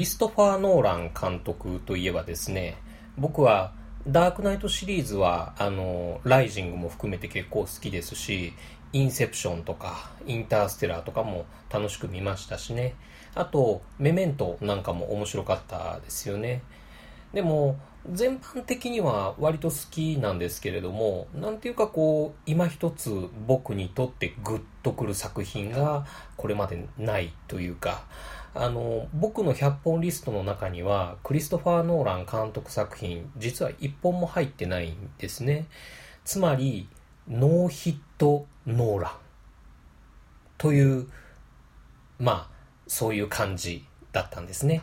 リストファー・ノーラン監督といえばですね、僕はダークナイトシリーズは、あの、ライジングも含めて結構好きですし、インセプションとか、インターステラーとかも楽しく見ましたしね。あと、メメントなんかも面白かったですよね。でも、全般的には割と好きなんですけれども、なんていうかこう、今一つ僕にとってグッとくる作品がこれまでないというか、あの、僕の100本リストの中には、クリストファー・ノーラン監督作品、実は1本も入ってないんですね。つまり、ノーヒット・ノーラン。という、まあ、そういう感じだったんですね。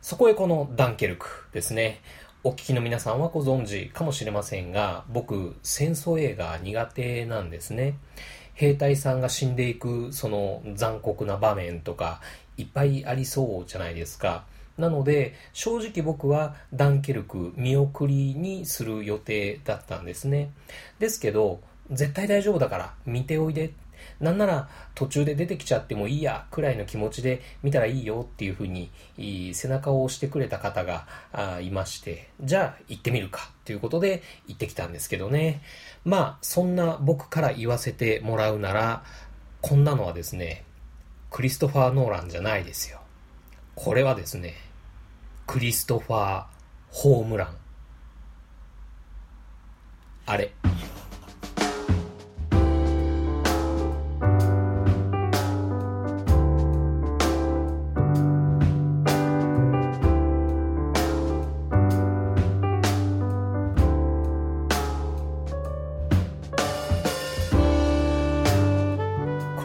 そこへこのダンケルクですね。お聞きの皆さんはご存知かもしれませんが、僕、戦争映画苦手なんですね。兵隊さんが死んでいく、その残酷な場面とか、いっぱいありそうじゃないですか。なので、正直僕はダンケルク見送りにする予定だったんですね。ですけど、絶対大丈夫だから見ておいでなんなら途中で出てきちゃってもいいやくらいの気持ちで見たらいいよっていうふうに背中を押してくれた方がいまして、じゃあ行ってみるかということで行ってきたんですけどね。まあそんな僕から言わせてもらうなら、こんなのはですね、クリストファー・ノーランじゃないですよ。これはですね、クリストファー・ホームラン。あれ。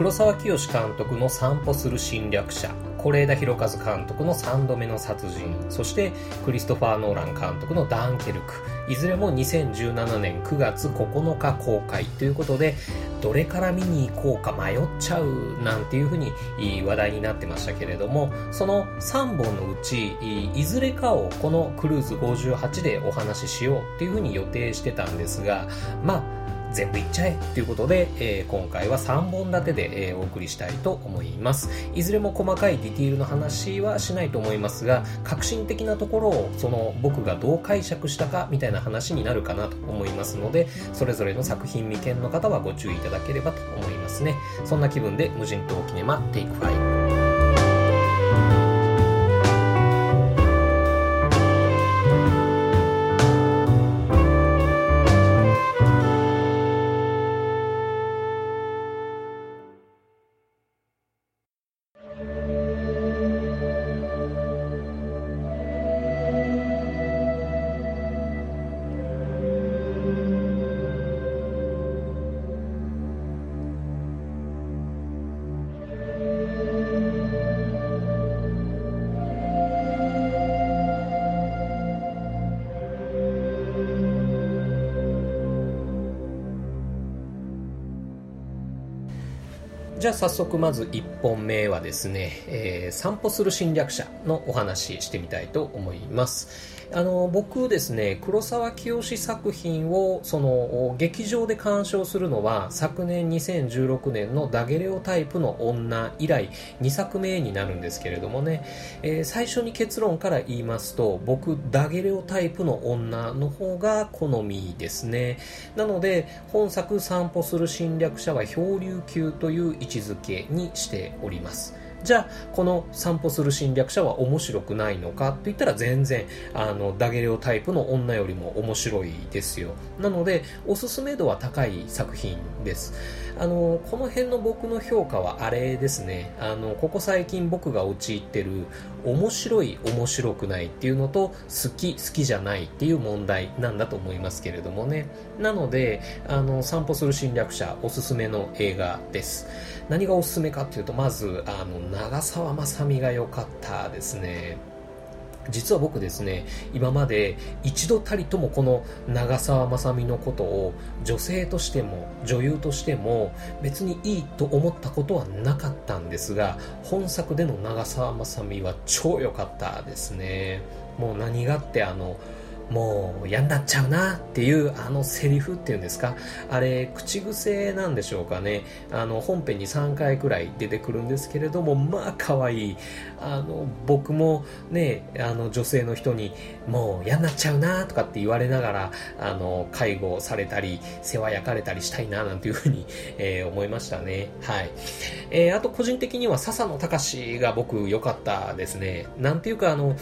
黒沢清監督の散歩する侵略者、是枝裕和監督の3度目の殺人、そしてクリストファー・ノーラン監督のダンケルク、いずれも2017年9月9日公開ということで、どれから見に行こうか迷っちゃうなんていうふうに話題になってましたけれども、その3本のうち、いずれかをこのクルーズ58でお話ししようっていうふうに予定してたんですが、まあ、全部いっちゃえということで、えー、今回は3本立てで、えー、お送りしたいと思います。いずれも細かいディティールの話はしないと思いますが、革新的なところをその僕がどう解釈したかみたいな話になるかなと思いますので、それぞれの作品未見の方はご注意いただければと思いますね。そんな気分で無人島キネマテイク5。あ早速まず1本目はですね、えー、散歩する侵略者のお話してみたいと思います。あの、僕ですね、黒沢清作品を、その、劇場で鑑賞するのは、昨年2016年のダゲレオタイプの女以来、2作目になるんですけれどもね、えー、最初に結論から言いますと、僕、ダゲレオタイプの女の方が好みですね。なので、本作散歩する侵略者は漂流級という位置づけにしております。じゃあこの散歩する侵略者は面白くないのかって言ったら全然あのダゲレオタイプの女よりも面白いですよ。なのでおすすめ度は高い作品です。あのこの辺の僕の評価はあれですね。あのここ最近僕が陥ってる面白い面白くないっていうのと好き好きじゃないっていう問題なんだと思いますけれどもね。なのであの散歩する侵略者おすすめの映画です。何がおすすめかっていうとまずあの長澤まさみが良かったですね。実は僕ですね今まで一度たりともこの長澤まさみのことを女性としても女優としても別にいいと思ったことはなかったんですが本作での長澤まさみは超良かったですね。もう何がってあのもう嫌になっちゃうなっていうあのセリフっていうんですか？あれ口癖なんでしょうかね？あの本編に3回くらい出てくるんですけれどもまあ可愛い。あの僕もねあの女性の人にもう嫌になっちゃうなとかって言われながらあの介護されたり世話焼かれたりしたいななんていうふうに、えー、思いましたね。はい、えー、あと個人的には笹野隆が僕良かったですね。なんていうかあの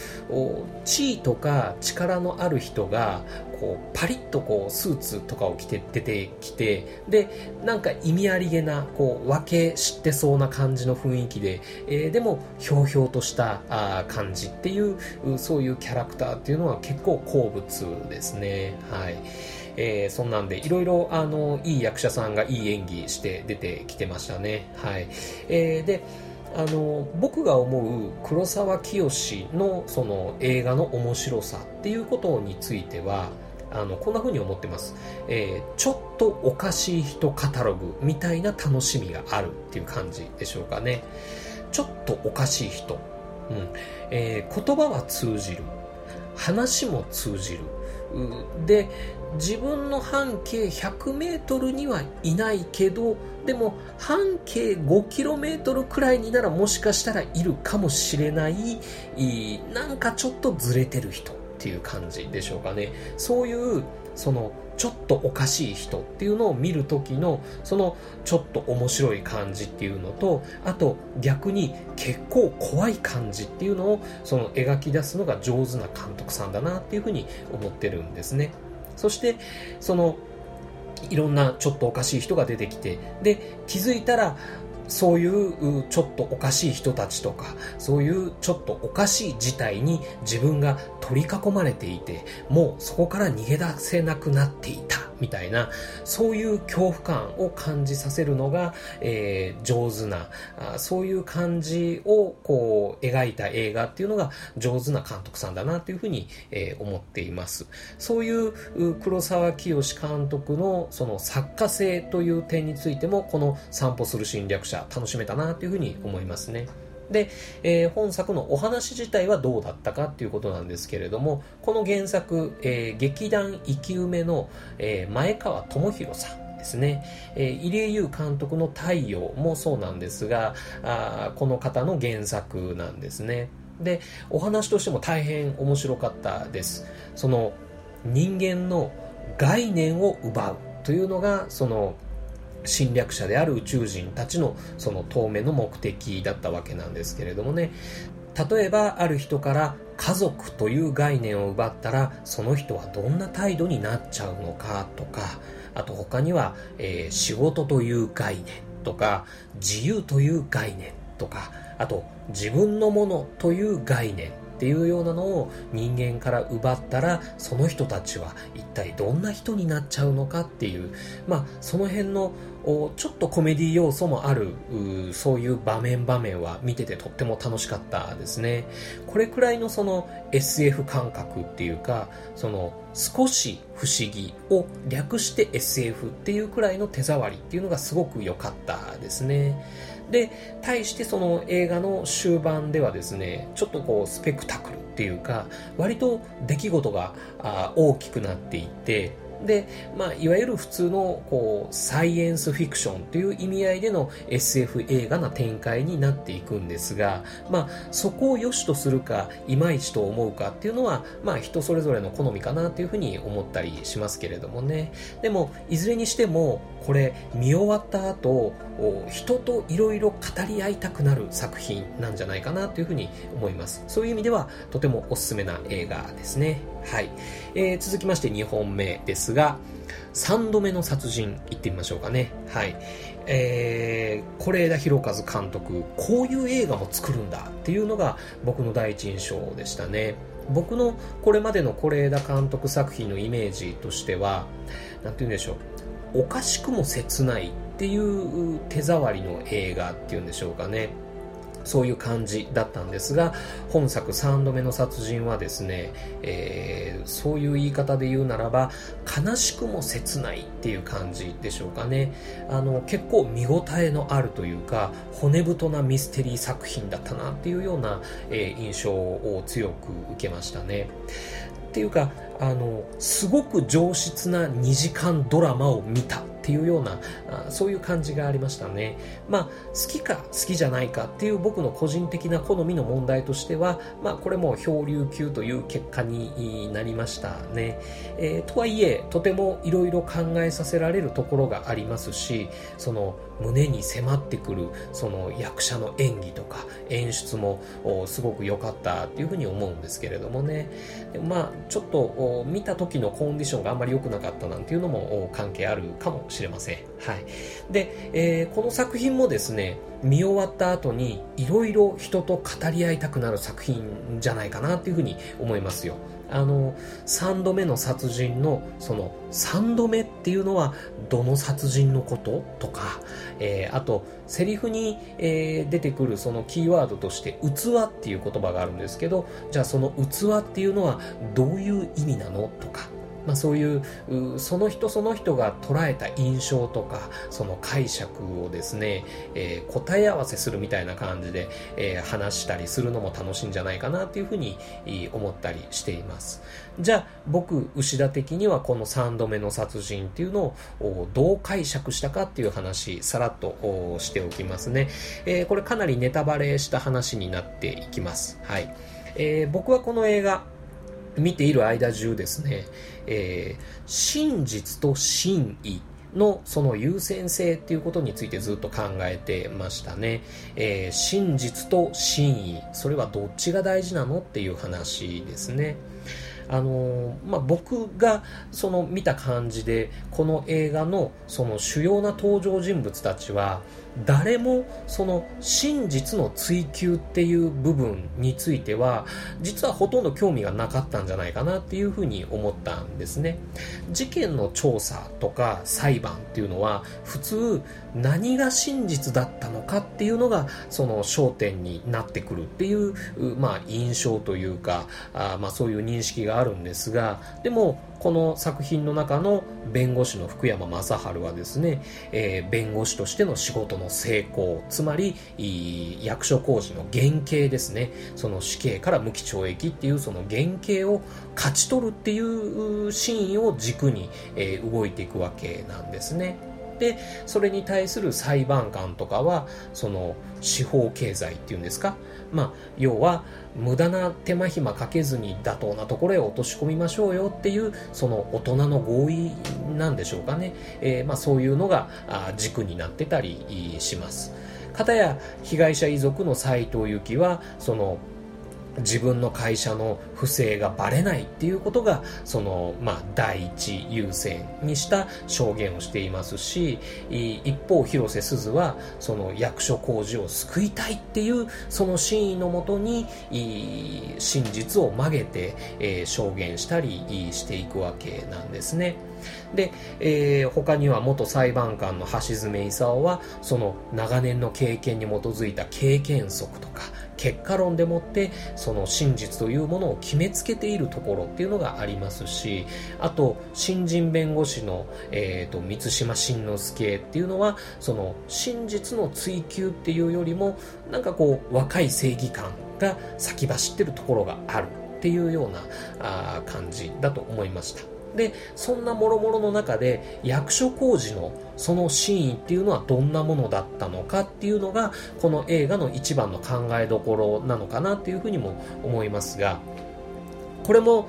地位とか力のある人がこうパリッとこうスーツとかを着て出てきてでなんか意味ありげなこう分け知ってそうな感じの雰囲気で、えー、でもひょうひょうとしたあ感じっていうそういうキャラクターっていうのは結構好物ですね。はい。えー、そんなんでいろいろあのいい役者さんがいい演技して出てきてましたね。はい、えー、であの僕が思う黒沢清のその映画の面白さっていうことについてはあのこんな風に思ってます、えー、ちょっとおかしい人カタログみたいな楽しみがあるっていう感じでしょうかね。ちょっとおかしい人、うん。えー、言葉は通じる。話も通じる。で自分の半径 100m にはいないけどでも半径 5km くらいにならもしかしたらいるかもしれないなんかちょっとずれてる人っていう感じでしょうかね。そういうそのちょっとおかしい人っていうのを見る時のそのちょっと面白い感じっていうのとあと逆に結構怖い感じっていうのをその描き出すのが上手な監督さんだなっていうふうに思ってるんですね。そしてそのいろんなちょっとおかしい人が出てきてで気づいたらそういうちょっとおかしい人たちとかそういうちょっとおかしい事態に自分が取り囲まれていてもうそこから逃げ出せなくなっていた。みたいなそういう恐怖感を感じさせるのが、えー、上手なあそういう感じをこう描いた映画っていうのが上手な監督さんだなというふうに、えー、思っています。そういう黒沢清監督のその作家性という点についてもこの散歩する侵略者楽しめたなというふうに思いますね。で、えー、本作のお話自体はどうだったかっていうことなんですけれども、この原作、えー、劇団生き埋めの、えー、前川智弘さんですね、えー、入江優監督の太陽もそうなんですがあこの方の原作なんですね。でお話としても大変面白かったです。その人間の概念を奪うというのがその侵略者である宇宙人たちのその当面の目的だったわけなんですけれどもね。例えばある人から家族という概念を奪ったらその人はどんな態度になっちゃうのかとかあと他には、えー、仕事という概念とか自由という概念とかあと自分のものという概念っていうようなのを人間から奪ったらその人たちは一体どんな人になっちゃうのかっていうまあその辺のちょっとコメディ要素もあるそういう場面場面は見ててとっても楽しかったですね。これくらいのその SF 感覚っていうかその少し不思議を略して SF っていうくらいの手触りっていうのがすごく良かったですね。で対してその映画の終盤ではですねちょっとこうスペクタクルっていうか割と出来事が大きくなっていってで、まあ、いわゆる普通のこうサイエンスフィクションという意味合いでの SF 映画な展開になっていくんですが、まあ、そこを良しとするかいまいちと思うかっていうのは、まあ、人それぞれの好みかなというふうに思ったりしますけれどもね。でもいずれにしてもこれ見終わった後人といろいろ語り合いたくなる作品なんじゃないかなというふうに思います。そういう意味ではとてもおすすめな映画ですね。はい、えー、続きまして2本目ですが3度目の殺人いってみましょうかね。はい。えー、是枝裕和監督こういう映画も作るんだっていうのが僕の第一印象でしたね。僕のこれまでの是枝監督作品のイメージとしては何て言うんでしょう。おかしくも切ないっていう手触りの映画っていうんでしょうかね。そういう感じだったんですが本作3度目の殺人はですね、えー、そういう言い方で言うならば悲しくも切ないっていう感じでしょうかね。あの結構見応えのあるというか骨太なミステリー作品だったなっていうような、えー、印象を強く受けましたね。っていうかあのすごく上質な2時間ドラマを見たっていうようなあそういう感じがありましたね。まあ好きか好きじゃないかっていう僕の個人的な好みの問題としてはまあこれも漂流級という結果になりましたね、えー、とはいえとてもいろいろ考えさせられるところがありますしその胸に迫ってくるその役者の演技とか演出もすごく良かったっていうふうに思うんですけれどもね。まあちょっと見た時のコンディションがあんまり良くなかったなんていうのも関係あるかもしれません。はい。で、えー、この作品もですね見終わった後にいろいろ人と語り合いたくなる作品じゃないかなっていうふうに思いますよ。あの3度目の殺人のその3度目っていうのはどの殺人のこと？とか、えー、あとセリフに、えー、出てくるそのキーワードとして器っていう言葉があるんですけどじゃあその器っていうのはどういう意味なの？とか。まあ、そういうその人その人が捉えた印象とかその解釈をですね、えー、答え合わせするみたいな感じで、えー、話したりするのも楽しいんじゃないかなっていうふうに思ったりしています。じゃあ僕牛田的にはこの3度目の殺人っていうのをどう解釈したかっていう話さらっとしておきますね、えー、これかなりネタバレした話になっていきます。はい、えー、僕はこの映画見ている間中ですね、えー、真実と真意のその優先性っていうことについてずっと考えてましたね、えー、真実と真意。それはどっちが大事なのっていう話ですね。あのまあ、僕がその見た感じでこの映画のその主要な登場人物たちは誰もその真実の追求っていう部分については実はほとんど興味がなかったんじゃないかなっていうふうに思ったんですね。事件の調査とか裁判っていうのは普通何が真実だったのかっていうのがその焦点になってくるっていう、まあ、印象というかあ、まあ、そういう認識があるんですがでもこの作品の中の弁護士の福山雅治はですね、えー、弁護士としての仕事の成功つまり役所工事の原型ですねその死刑から無期懲役っていうその原型を勝ち取るっていうシーンを軸に、えー、動いていくわけなんですね。でそれに対する裁判官とかはその司法経済っていうんですか、まあ、要は無駄な手間暇かけずに妥当なところへ落とし込みましょうよっていうその大人の合意なんでしょうかね、えー、まあ、そういうのが軸になってたりします。片や被害者遺族の斎藤由貴はその自分の会社の不正がバレないっていうことがその、まあ、第一優先にした証言をしていますし一方広瀬すずはその役所工事を救いたいっていうその真意のもとに真実を曲げて、証言したりしていくわけなんですね。で、えー、他には元裁判官の橋爪功はその長年の経験に基づいた経験則とか結果論でもってその真実というものを決めつけているところっていうのがありますしあと新人弁護士の、えーと、満島真之介っていうのはその真実の追求っていうよりもなんかこう若い正義感が先走ってるところがあるっていうようなあ感じだと思いました。でそんなもろもろの中で役所広司のその真意っていうのはどんなものだったのかっていうのがこの映画の一番の考えどころなのかなっていうふうにも思いますがこれも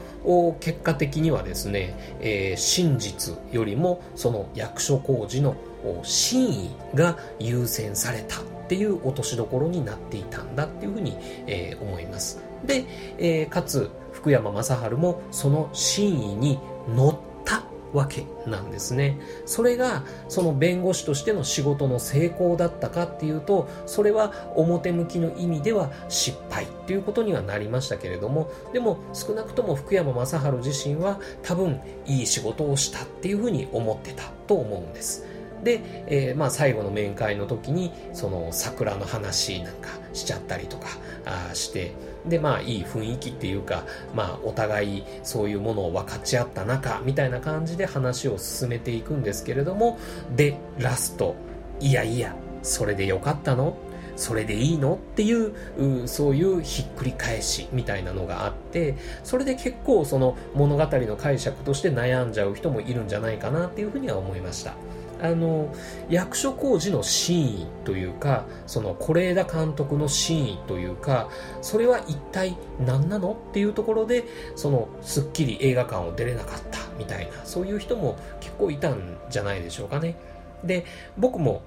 結果的にはですね、えー、真実よりもその役所広司の真意が優先されたっていう落としどころになっていたんだっていうふうに、えー、思います。で、えー、かつ福山雅治もその真意に乗ったわけなんですね。それがその弁護士としての仕事の成功だったかっていうと、それは表向きの意味では失敗っていうことにはなりましたけれども、でも少なくとも福山雅治自身は多分いい仕事をしたっていうふうに思ってたと思うんです。で、えー、まあ最後の面会の時にその桜の話なんかしちゃったりとかあしてでまあいい雰囲気っていうかまあお互いそういうものを分かち合った中みたいな感じで話を進めていくんですけれどもでラストいやいやそれでよかったの？それでいいの？っていうそういうひっくり返しみたいなのがあってそれで結構その物語の解釈として悩んじゃう人もいるんじゃないかなっていうふうには思いました。あの役所広司の真意というかその是枝監督の真意というかそれは一体何なのっていうところでそのすっきり映画館を出れなかったみたいなそういう人も結構いたんじゃないでしょうかねで僕も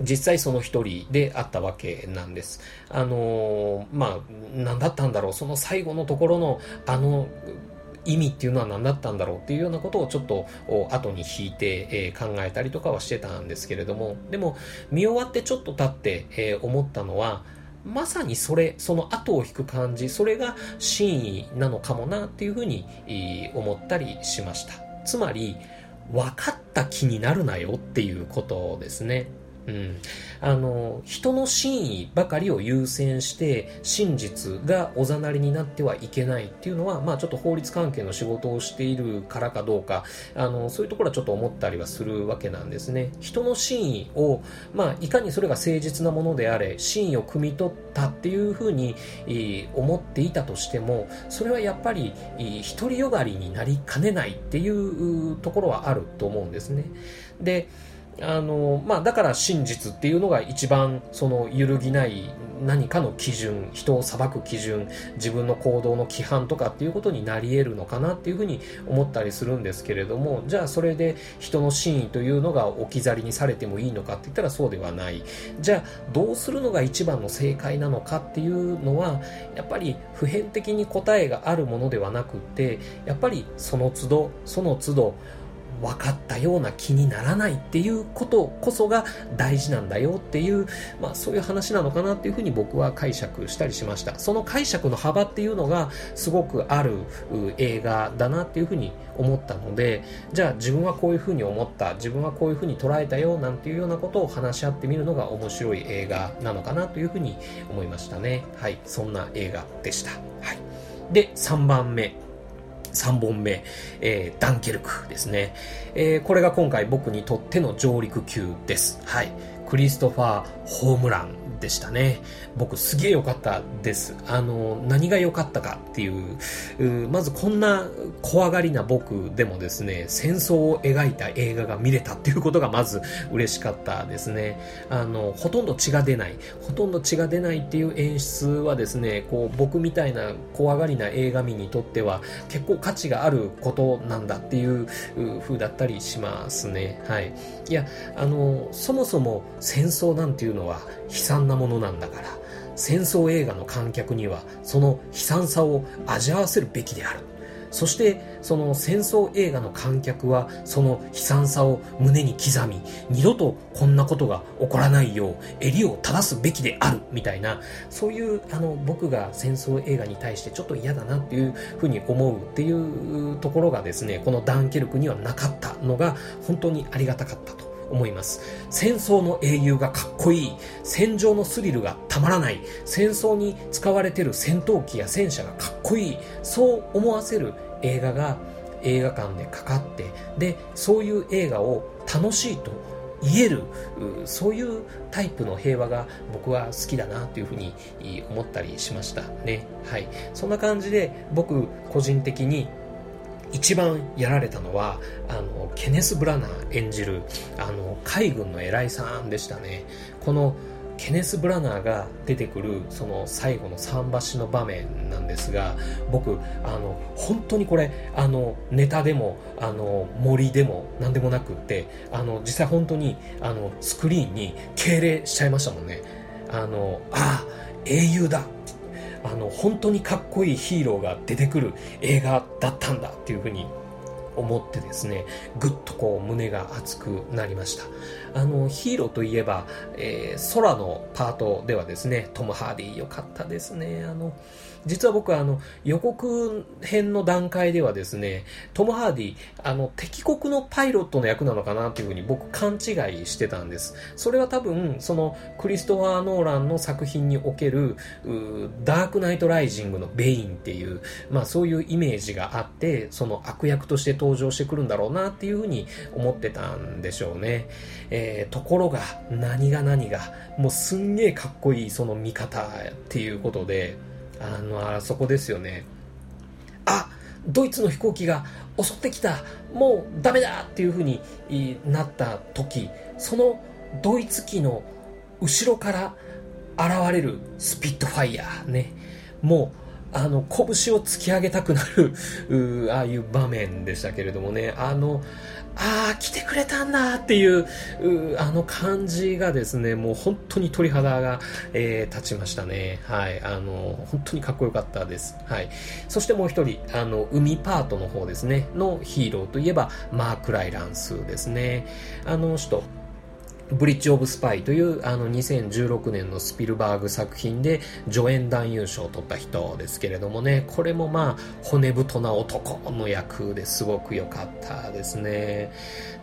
実際その一人であったわけなんです。あのまあ、何だったんだろう、その最後のところの、あの、意味っていうのは何だったんだろうっていうようなことをちょっと後に引いて、え、考えたりとかはしてたんですけれども、でも見終わってちょっと経って、え、思ったのは、まさにそれ、その後を引く感じ、それが真意なのかもなっていうふうに、思ったりしました。つまり、分かった気になるなよっていうことですね。うん、あの人の真意ばかりを優先して真実がおざなりになってはいけないっていうのは、まあ、ちょっと法律関係の仕事をしているからかどうかあのそういうところはちょっと思ったりはするわけなんですね。人の真意を、まあ、いかにそれが誠実なものであれ真意を汲み取ったっていうふうに、えー、思っていたとしてもそれはやっぱり、えー、独りよがりになりかねないっていうところはあると思うんですね。であの、まあ、だから真実っていうのが一番その揺るぎない何かの基準、人を裁く基準、自分の行動の規範とかっていうことになり得るのかなっていうふうに思ったりするんですけれども、じゃあそれで人の真意というのが置き去りにされてもいいのかって言ったらそうではない。じゃあどうするのが一番の正解なのかっていうのは、やっぱり普遍的に答えがあるものではなくて、やっぱりその都度、その都度、分かったような気にならないっていうことこそが大事なんだよっていう、まあそういう話なのかなっていうふうに僕は解釈したりしました。その解釈の幅っていうのがすごくある映画だなっていうふうに思ったので、じゃあ自分はこういうふうに思った、自分はこういうふうに捉えたよなんていうようなことを話し合ってみるのが面白い映画なのかなというふうに思いましたね。はい、そんな映画でした。はい。で、3番目。3本目、えー、ダンケルクですね、えー、これが今回僕にとっての上陸級です。はい。クリストファー・ホームランでしたね。僕すげえ良かったです。あの、何が良かったかっていう、まずこんな怖がりな僕でもですね、戦争を描いた映画が見れたっていうことがまず嬉しかったですね。あの、ほとんど血が出ない、ほとんど血が出ないっていう演出はですね、こう、僕みたいな怖がりな映画見にとっては結構価値があることなんだっていう風だったりしますね。はい。いや、あの、そもそも戦争なんていうのは悲惨なものなんだから戦争映画の観客にはその悲惨さを味わわせるべきである。そしてその戦争映画の観客はその悲惨さを胸に刻み二度とこんなことが起こらないよう襟を正すべきであるみたいなそういうあの僕が戦争映画に対してちょっと嫌だなっていうふうに思うっていうところがですねこのダンケルクにはなかったのが本当にありがたかったと。思います。戦争の英雄がかっこいい。戦場のスリルがたまらない。戦争に使われてる戦闘機や戦車がかっこいい。そう思わせる映画が映画館でかかって、で、そういう映画を楽しいと言えるそういうタイプの平和が僕は好きだなというふうに思ったりしましたねはいそんな感じで僕個人的に一番やられたのはあのケネス・ブラナー演じるあの海軍の偉いさんでしたね。このケネス・ブラナーが出てくるその最後の桟橋の場面なんですが僕あの本当にこれあのネタでもあの森でも何でもなくってあの実際本当にあのスクリーンに敬礼しちゃいましたもんね。あのああ英雄だあの本当にかっこいいヒーローが出てくる映画だったんだっていうふうに思ってですね、ぐっとこう胸が熱くなりました。あの、ヒーローといえば、えー、空のパートではですね、トム・ハーディー良かったですね。あの、実は僕はあの予告編の段階ではですね、トム・ハーディ、あの敵国のパイロットの役なのかなというふうに僕勘違いしてたんです。それは多分、そのクリストファー・ノーランの作品における、ダークナイト・ライジングのベインっていう、まあそういうイメージがあって、その悪役として登場してくるんだろうなっていうふうに思ってたんでしょうね。えー、ところが、何が何が、もうすんげえかっこいいその見方っていうことで、あの、あそこですよね。あドイツの飛行機が襲ってきた。もうダメだっていう風になった時そのドイツ機の後ろから現れるスピットファイヤーね。もうあの拳を突き上げたくなるああいう場面でしたけれどもね。あのああ来てくれたんだっていうあの感じがですねもう本当に鳥肌が、えー、立ちましたね。はい。あの本当にかっこよかったです。はい。そしてもう一人あの海パートの方ですね。のヒーローといえばマーク・ライランスですね。あの人ブリッジ・オブ・スパイというあの2016年のスピルバーグ作品で助演男優賞を取った人ですけれどもね、これもまあ骨太な男の役ですごく良かったですね。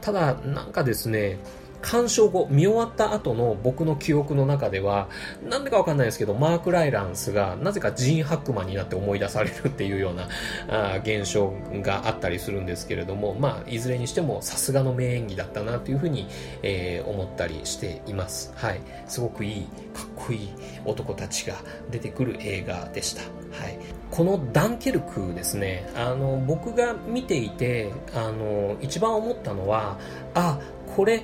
ただなんかですね、鑑賞後、見終わった後の僕の記憶の中では、なんでかわかんないですけど、マーク・ライランスがなぜかジーン・ハックマンになって思い出されるっていうようなあ現象があったりするんですけれども、まあ、いずれにしてもさすがの名演技だったなというふうに、えー、思ったりしています。はい。すごくいい、かっこいい男たちが出てくる映画でした。はい。このダンケルクですね、あの、僕が見ていて、あの、一番思ったのは、あ、これ、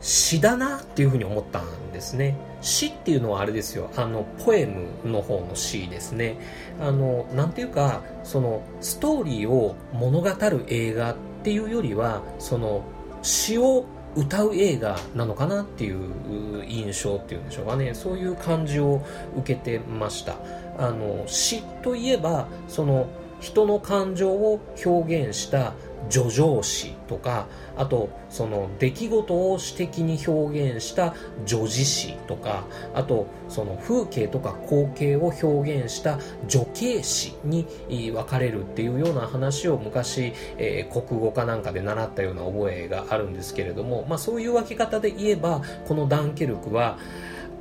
詩だなっていうふうに思ったんですね。詩っていうのはあれですよ。あの、ポエムの方の詩ですね。あの、なんていうか、その、ストーリーを物語る映画っていうよりは、その、詩を歌う映画なのかなっていう印象っていうんでしょうかね。そういう感じを受けてました。あの、詩といえば、その、人の感情を表現した叙情詩とかあとその出来事を詩的に表現した叙事詩とかあとその風景とか光景を表現した叙景詩に分かれるっていうような話を昔、えー、国語かなんかで習ったような覚えがあるんですけれども、まあ、そういう分け方で言えばこのダンケルクは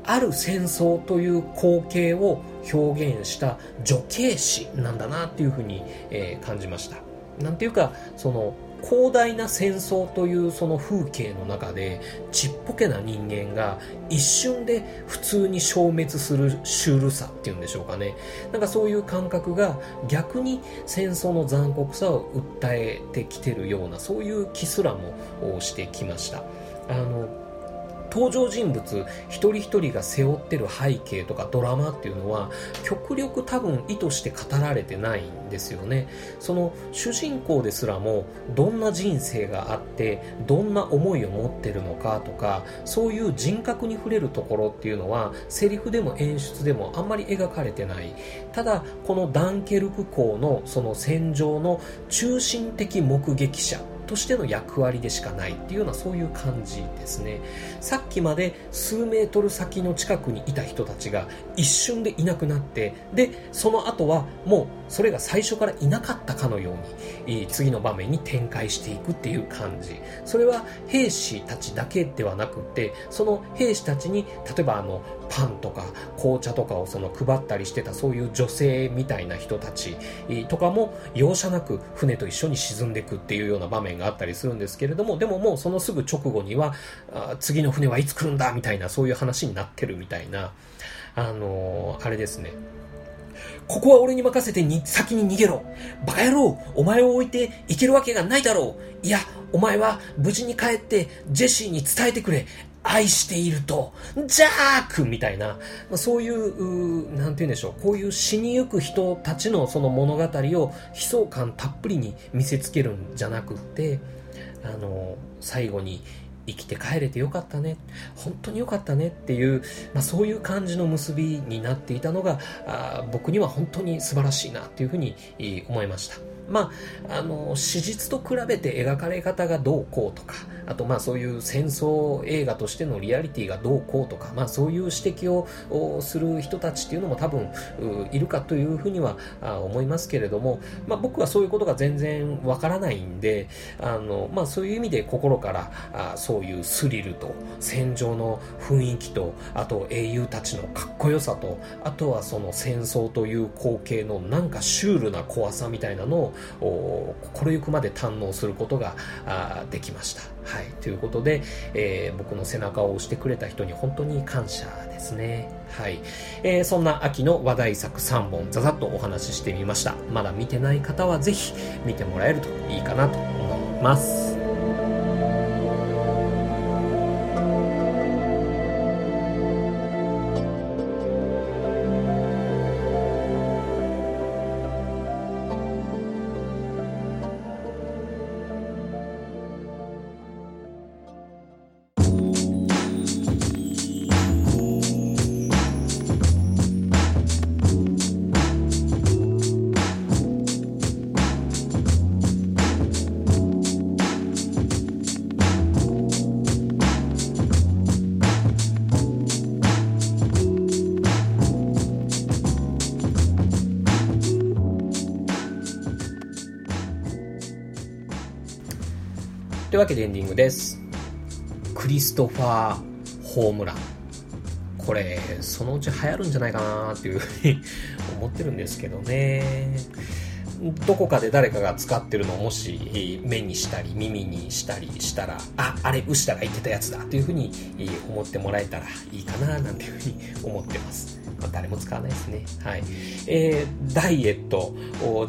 ある戦争という光景を表現した叙景詩なんだなっていうふうに、えー、感じました。なんていうか、その、広大な戦争というその風景の中でちっぽけな人間が一瞬で普通に消滅するシュールさっていうんでしょうかね。なんかそういう感覚が逆に戦争の残酷さを訴えてきてるようなそういう気すらもしてきました。あの登場人物一人一人が背負ってる背景とかドラマっていうのは極力多分意図して語られてないんですよね。その主人公ですらもどんな人生があってどんな思いを持ってるのかとかそういう人格に触れるところっていうのはセリフでも演出でもあんまり描かれてない。ただこのダンケルク港のその戦場の中心的目撃者としての役割でしかないっていうようなそういう感じですね。さっきまで数メートル先の近くにいた人たちが一瞬でいなくなってでその後はもうそれが最初からいなかったかのように次の場面に展開していくっていう感じ。それは兵士たちだけではなくてその兵士たちに例えばあのパンとか紅茶とかをその配ったりしてたそういう女性みたいな人たちとかも容赦なく船と一緒に沈んでいくっていうような場面があったりするんですけれどもでももうそのすぐ直後には次の船はいつ来るんだみたいなそういう話になってるみたいなあのー、あれですねここは俺に任せてに先に逃げろ。バカ野郎お前を置いて行けるわけがないだろう。いや、お前は無事に帰ってジェシーに伝えてくれ。愛していると、ジャークみたいなま、そういう、なんて言うんでしょう、こういう死にゆく人たちのその物語を悲壮感たっぷりに見せつけるんじゃなくって、あの、最後に生きて帰れてよかったね本当によかったねっていう、まあ、そういう感じの結びになっていたのがあ僕には本当に素晴らしいなっていうふうに思いました。まあ、あの史実と比べて描かれ方がどうこうとかあとまあそういう戦争映画としてのリアリティがどうこうとか、まあそういう指摘をする人たちっていうのも多分いるかというふうには思いますけれども、まあ僕はそういうことが全然わからないんで、あの、まあそういう意味で心からあそういうスリルと戦場の雰囲気と、あと英雄たちのかっこよさと、あとはその戦争という光景のなんかシュールな怖さみたいなのを心ゆくまで堪能することができました。はい。ということで、えー、僕の背中を押してくれた人に本当に感謝ですね。はい。えー、そんな秋の話題作3本、ざざっとお話ししてみました。まだ見てない方はぜひ見てもらえるといいかなと思います。いうわけでエンディングです。クリストファー・ホームラン。これ、そのうち流行るんじゃないかなっていうふうに思ってるんですけどね。どこかで誰かが使ってるのをもし目にしたり耳にしたりしたら、あ、あれ、牛田が言ってたやつだというふうに思ってもらえたらいいかななんていうふうに思ってます。まあ、誰も使わないですね。はい。えー、ダイエット、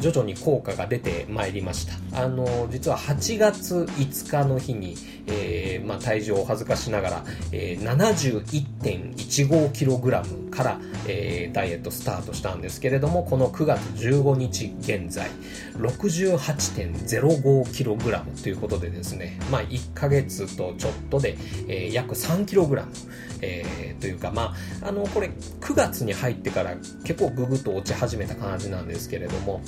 徐々に効果が出てまいりました。あの、実は8月5日の日に、えー、まあ、体重を恥ずかしながら、えー、71.15kg から、えー、ダイエットスタートしたんですけれども、この9月15日現在、68.05kg ということでですね、まあ、1ヶ月とちょっとで、えー、約 3kg、えー、というか、まあ、あの、これ9月に入ってから結構ググッと落ち始めた感じなんですけれども、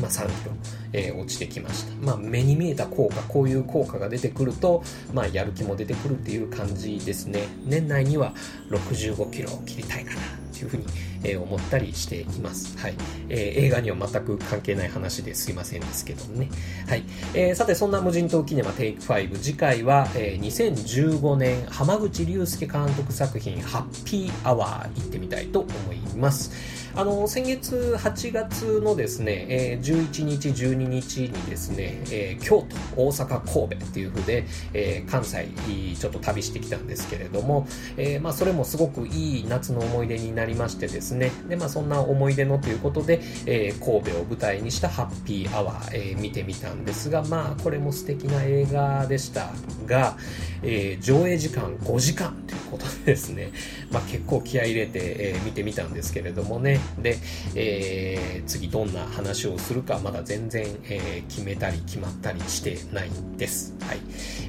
まあ、3キロ、えー、落ちてきました。まあ、目に見えた効果、こういう効果が出てくると、まあ、やる気も出てくるっていう感じですね。年内には65キロを切りたいかな、ていうふうに、えー、思ったりしています。はい。えー、映画には全く関係ない話ですいませんですけどね。はい。えー、さて、そんな無人島キネマテイク5、次回は、えー、2015年浜口竜介監督作品、ハッピーアワー行ってみたいと思います。あの先月8月のですね、えー、11日、12日にですね、えー、京都、大阪、神戸っていう風で、えー、関西ちょっと旅してきたんですけれども、えー、まあそれもすごくいい夏の思い出になりましてですね、でまあそんな思い出のということで、えー、神戸を舞台にしたハッピーアワー、えー、見てみたんですが、まあこれも素敵な映画でしたが、えー、上映時間5時間ということでですね、まあ結構気合い入れて、えー、見てみたんですけれどもね、で、えー、次どんな話をするかまだ全然、えー、決めたり決まったりしてないんです。はい。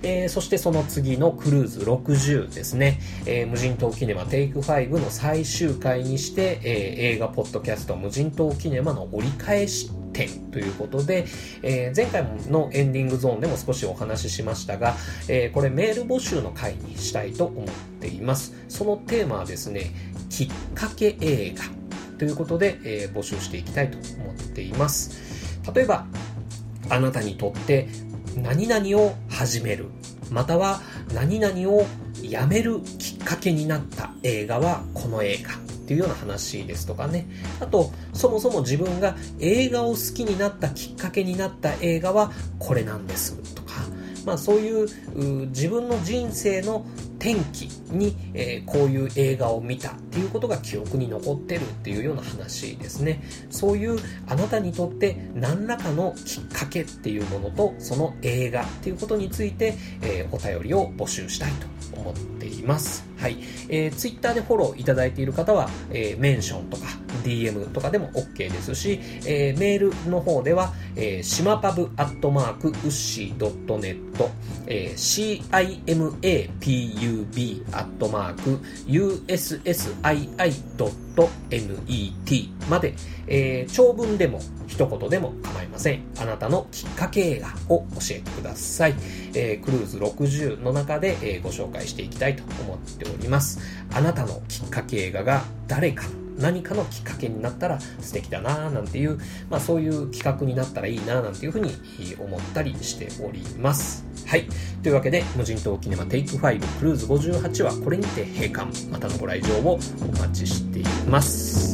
えー、そしてその次のクルーズ60ですね、えー、無人島キネマテイク5の最終回にして、えー、映画ポッドキャスト無人島キネマの折り返し点ということで、えー、前回のエンディングゾーンでも少しお話ししましたが、えー、これメール募集の回にしたいと思っています。そのテーマはですね、きっかけ映画ということで、えー、募集していきたいと思っています。例えば、あなたにとって何々を始める、または何々をやめるきっかけになった映画はこの映画っていうような話ですとかね。あと、そもそも自分が映画を好きになったきっかけになった映画はこれなんですとか、まあそういう自分の人生の転機に、えー、こういう映画を見たっていうことが記憶に残ってるっていうような話ですね。そういうあなたにとって何らかのきっかけっていうものとその映画っていうことについて、えー、お便りを募集したいと思っています。はい。えー、ツイッターでフォローいただいている方は、えー、メンションとか DM とかでも OK ですし、えー、メールの方では、えー、しまパブアットマークウッシー .net、えー、cimapub アットマーク ussii.net net まで、えー、長文でも一言でも構いません。あなたのきっかけ映画を教えてください。えー、クルーズ60の中で、えー、ご紹介していきたいと思ってております。あなたのきっかけ映画が誰か何かのきっかけになったら素敵だななんていう、まあそういう企画になったらいいななんていうふうに思ったりしております。はい。というわけで、無人島キネマテイク5クルーズ58はこれにて閉館。またのご来場をお待ちしています。